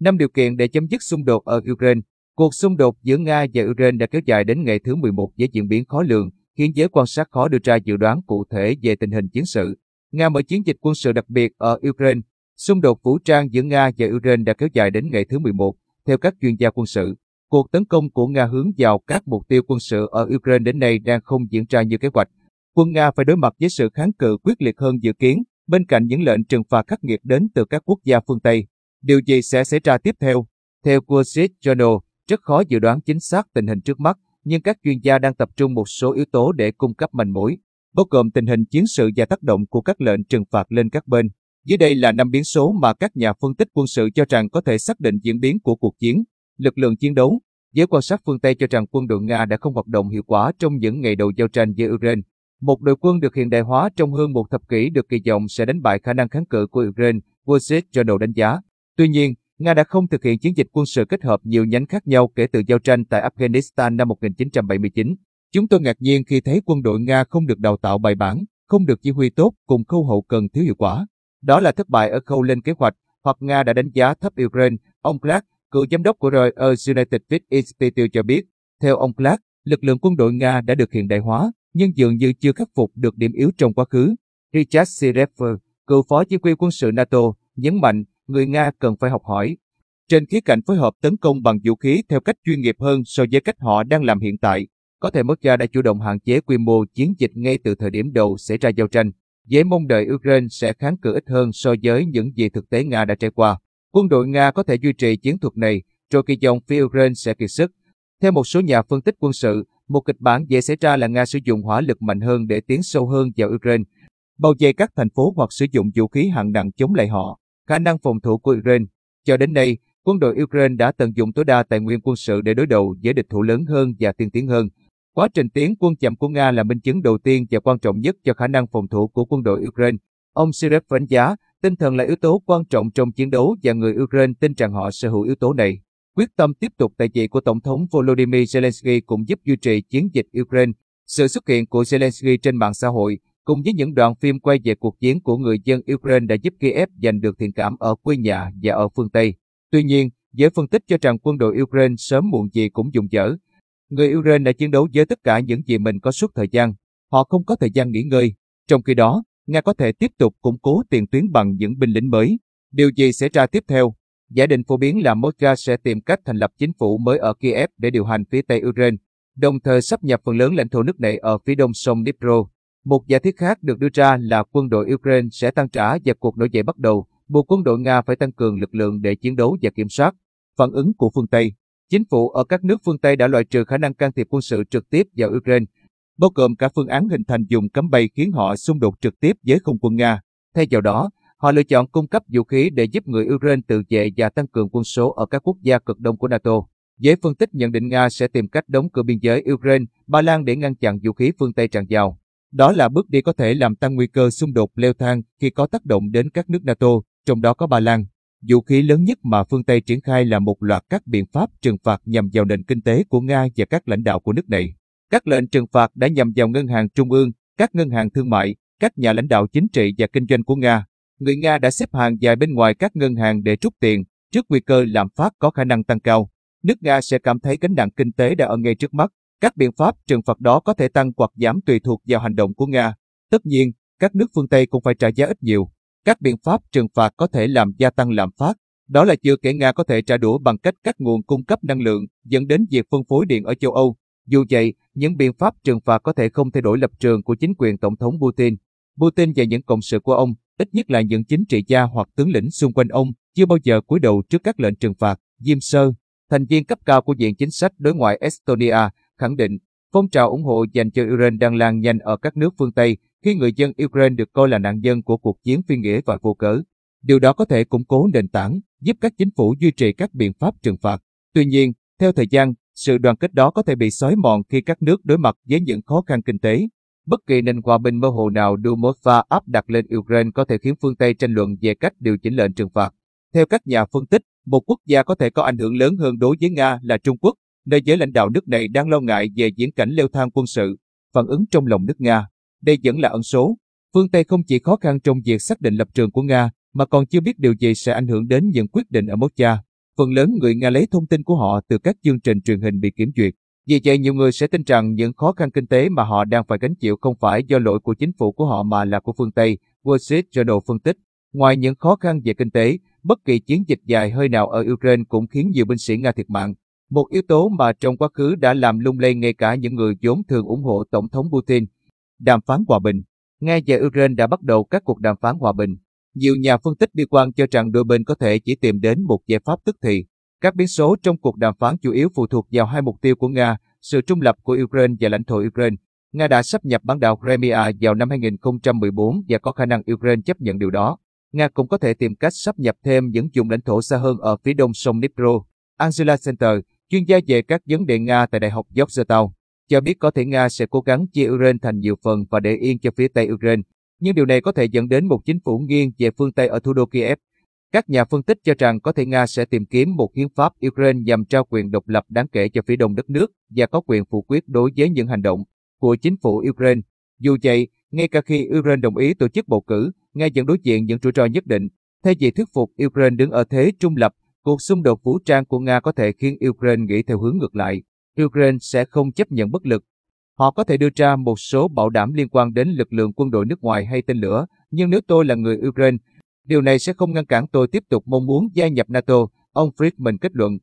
Năm điều kiện để chấm dứt xung đột ở Ukraine. Cuộc xung đột giữa Nga và Ukraine đã kéo dài đến ngày thứ 11 với diễn biến khó lường, khiến giới quan sát khó đưa ra dự đoán cụ thể về tình hình chiến sự. Nga mở chiến dịch quân sự đặc biệt ở Ukraine. Xung đột vũ trang giữa Nga và Ukraine đã kéo dài đến ngày thứ 11, theo các chuyên gia quân sự. Cuộc tấn công của Nga hướng vào các mục tiêu quân sự ở Ukraine đến nay đang không diễn ra như kế hoạch. Quân Nga phải đối mặt với sự kháng cự quyết liệt hơn dự kiến, bên cạnh những lệnh trừng phạt khắc nghiệt đến từ các quốc gia phương Tây. Điều gì sẽ xảy ra tiếp theo? Theo Wall Street Journal, rất khó dự đoán chính xác tình hình trước mắt, nhưng các chuyên gia đang tập trung một số yếu tố để cung cấp manh mối, bao gồm tình hình chiến sự và tác động của các lệnh trừng phạt lên các bên. Dưới đây là năm biến số mà các nhà phân tích quân sự cho rằng có thể xác định diễn biến của cuộc chiến. Lực lượng chiến đấu Giới quan sát phương Tây cho rằng quân đội Nga đã không hoạt động hiệu quả trong những ngày đầu giao tranh với Ukraine. Một đội quân được hiện đại hóa trong hơn một thập kỷ được kỳ vọng sẽ đánh bại khả năng kháng cự của Ukraine, Wall Street Journal đánh giá. Tuy nhiên, Nga đã không thực hiện chiến dịch quân sự kết hợp nhiều nhánh khác nhau kể từ giao tranh tại Afghanistan năm 1979. Chúng tôi ngạc nhiên khi thấy quân đội Nga không được đào tạo bài bản, không được chỉ huy tốt cùng khâu hậu cần thiếu hiệu quả. Đó là thất bại ở khâu lên kế hoạch, hoặc Nga đã đánh giá thấp Ukraine, ông Clark, cựu giám đốc của Royal United Peace Institute cho biết. Theo ông Clark, lực lượng quân đội Nga đã được hiện đại hóa, nhưng dường như chưa khắc phục được điểm yếu trong quá khứ. Richard Sirefer, cựu phó chỉ huy quân sự NATO, nhấn mạnh người Nga cần phải học hỏi. Trên khía cạnh phối hợp tấn công bằng vũ khí theo cách chuyên nghiệp hơn so với cách họ đang làm hiện tại, có thể Moscow đã chủ động hạn chế quy mô chiến dịch ngay từ thời điểm đầu xảy ra giao tranh. Dễ mong đợi Ukraine sẽ kháng cự ít hơn so với những gì thực tế Nga đã trải qua. Quân đội Nga có thể duy trì chiến thuật này, rồi kỳ vọng phía Ukraine sẽ kiệt sức. Theo một số nhà phân tích quân sự, một kịch bản dễ xảy ra là Nga sử dụng hỏa lực mạnh hơn để tiến sâu hơn vào Ukraine, bao vây các thành phố hoặc sử dụng vũ khí hạng nặng chống lại họ. Khả năng phòng thủ của Ukraine Cho đến nay, quân đội Ukraine đã tận dụng tối đa tài nguyên quân sự để đối đầu với địch thủ lớn hơn và tiên tiến hơn. Quá trình tiến quân chậm của Nga là minh chứng đầu tiên và quan trọng nhất cho khả năng phòng thủ của quân đội Ukraine. Ông Sirev đánh giá, tinh thần là yếu tố quan trọng trong chiến đấu và người Ukraine tin rằng họ sở hữu yếu tố này. Quyết tâm tiếp tục tại vị của Tổng thống Volodymyr Zelensky cũng giúp duy trì chiến dịch Ukraine. Sự xuất hiện của Zelensky trên mạng xã hội, cùng với những đoạn phim quay về cuộc chiến của người dân Ukraine đã giúp Kiev giành được thiện cảm ở quê nhà và ở phương Tây. Tuy nhiên, giới phân tích cho rằng quân đội Ukraine sớm muộn gì cũng dùng dở. Người Ukraine đã chiến đấu với tất cả những gì mình có suốt thời gian. Họ không có thời gian nghỉ ngơi. Trong khi đó, Nga có thể tiếp tục củng cố tiền tuyến bằng những binh lính mới. Điều gì sẽ ra tiếp theo? Giả định phổ biến là Moscow sẽ tìm cách thành lập chính phủ mới ở Kiev để điều hành phía Tây Ukraine, đồng thời sắp nhập phần lớn lãnh thổ nước này ở phía đông sông Dnipro. Một giả thiết khác được đưa ra là quân đội Ukraine sẽ tăng trả và cuộc nổi dậy bắt đầu, buộc quân đội Nga phải tăng cường lực lượng để chiến đấu và kiểm soát. Phản ứng của phương Tây Chính phủ ở các nước phương Tây đã loại trừ khả năng can thiệp quân sự trực tiếp vào Ukraine, bao gồm cả phương án hình thành dùng cấm bay khiến họ xung đột trực tiếp với không quân Nga. Thay vào đó, họ lựa chọn cung cấp vũ khí để giúp người Ukraine tự vệ và tăng cường quân số ở các quốc gia cực đông của NATO. Giới phân tích nhận định Nga sẽ tìm cách đóng cửa biên giới Ukraine, Ba Lan để ngăn chặn vũ khí phương Tây tràn vào. Đó là bước đi có thể làm tăng nguy cơ xung đột leo thang khi có tác động đến các nước NATO, trong đó có Ba Lan. Vũ khí lớn nhất mà phương Tây triển khai là một loạt các biện pháp trừng phạt nhằm vào nền kinh tế của Nga và các lãnh đạo của nước này. Các lệnh trừng phạt đã nhằm vào ngân hàng trung ương, các ngân hàng thương mại, các nhà lãnh đạo chính trị và kinh doanh của Nga. Người Nga đã xếp hàng dài bên ngoài các ngân hàng để rút tiền, trước nguy cơ lạm phát có khả năng tăng cao. Nước Nga sẽ cảm thấy gánh nặng kinh tế đã ở ngay trước mắt. Các biện pháp trừng phạt đó có thể tăng hoặc giảm tùy thuộc vào hành động của Nga. Tất nhiên, các nước phương Tây cũng phải trả giá ít nhiều. Các biện pháp trừng phạt có thể làm gia tăng lạm phát. Đó là chưa kể Nga có thể trả đũa bằng cách cắt nguồn cung cấp năng lượng, dẫn đến việc phân phối điện ở châu Âu. Dù vậy, những biện pháp trừng phạt có thể không thay đổi lập trường của chính quyền Tổng thống Putin. Putin và những cộng sự của ông, ít nhất là những chính trị gia hoặc tướng lĩnh xung quanh ông, chưa bao giờ cúi đầu trước các lệnh trừng phạt. Diêm Sơ, thành viên cấp cao của Viện Chính sách Đối ngoại Estonia, khẳng định phong trào ủng hộ dành cho Ukraine đang lan nhanh ở các nước phương Tây khi người dân Ukraine được coi là nạn nhân của cuộc chiến phi nghĩa và vô cớ. Điều đó có thể củng cố nền tảng, giúp các chính phủ duy trì các biện pháp trừng phạt. Tuy nhiên, theo thời gian, sự đoàn kết đó có thể bị xói mòn khi các nước đối mặt với những khó khăn kinh tế. Bất kỳ nền hòa bình mơ hồ nào được Moscow áp đặt lên Ukraine có thể khiến phương Tây tranh luận về cách điều chỉnh lệnh trừng phạt. Theo các nhà phân tích, một quốc gia có thể có ảnh hưởng lớn hơn đối với Nga là Trung Quốc, nơi giới lãnh đạo nước này đang lo ngại về diễn cảnh leo thang quân sự, phản ứng trong lòng nước Nga. Đây vẫn là ẩn số. Phương Tây không chỉ khó khăn trong việc xác định lập trường của Nga, mà còn chưa biết điều gì sẽ ảnh hưởng đến những quyết định ở Moscow. Phần lớn người Nga lấy thông tin của họ từ các chương trình truyền hình bị kiểm duyệt. Vì vậy nhiều người sẽ tin rằng những khó khăn kinh tế mà họ đang phải gánh chịu không phải do lỗi của chính phủ của họ mà là của phương Tây, Wall Street Journal phân tích. Ngoài những khó khăn về kinh tế, bất kỳ chiến dịch dài hơi nào ở Ukraine cũng khiến nhiều binh sĩ Nga thiệt mạng. Một yếu tố mà trong quá khứ đã làm lung lay ngay cả những người vốn thường ủng hộ Tổng thống Putin. Đàm phán hòa bình Nga và Ukraine đã bắt đầu các cuộc đàm phán hòa bình. Nhiều nhà phân tích bi quan cho rằng đôi bên có thể chỉ tìm đến một giải pháp tức thì. Các biến số trong cuộc đàm phán chủ yếu phụ thuộc vào hai mục tiêu của Nga, sự trung lập của Ukraine và lãnh thổ Ukraine. Nga đã sắp nhập bán đảo Crimea vào năm 2014 và có khả năng Ukraine chấp nhận điều đó. Nga cũng có thể tìm cách sắp nhập thêm những vùng lãnh thổ xa hơn ở phía đông sông Dnipro. Angela Center, chuyên gia về các vấn đề Nga tại Đại học Georgetown, cho biết có thể Nga sẽ cố gắng chia Ukraine thành nhiều phần và để yên cho phía Tây Ukraine, nhưng điều này có thể dẫn đến một chính phủ nghiêng về phương Tây ở thủ đô Kiev. Các nhà phân tích cho rằng có thể Nga sẽ tìm kiếm một hiến pháp Ukraine nhằm trao quyền độc lập đáng kể cho phía đông đất nước và có quyền phủ quyết đối với những hành động của chính phủ Ukraine. Dù vậy, ngay cả khi Ukraine đồng ý tổ chức bầu cử, Nga vẫn đối diện những rủi ro nhất định. Thay vì thuyết phục Ukraine đứng ở thế trung lập, cuộc xung đột vũ trang của Nga có thể khiến Ukraine nghĩ theo hướng ngược lại. Ukraine sẽ không chấp nhận bất lực. Họ có thể đưa ra một số bảo đảm liên quan đến lực lượng quân đội nước ngoài hay tên lửa, nhưng nếu tôi là người Ukraine, điều này sẽ không ngăn cản tôi tiếp tục mong muốn gia nhập NATO, ông Friedman kết luận.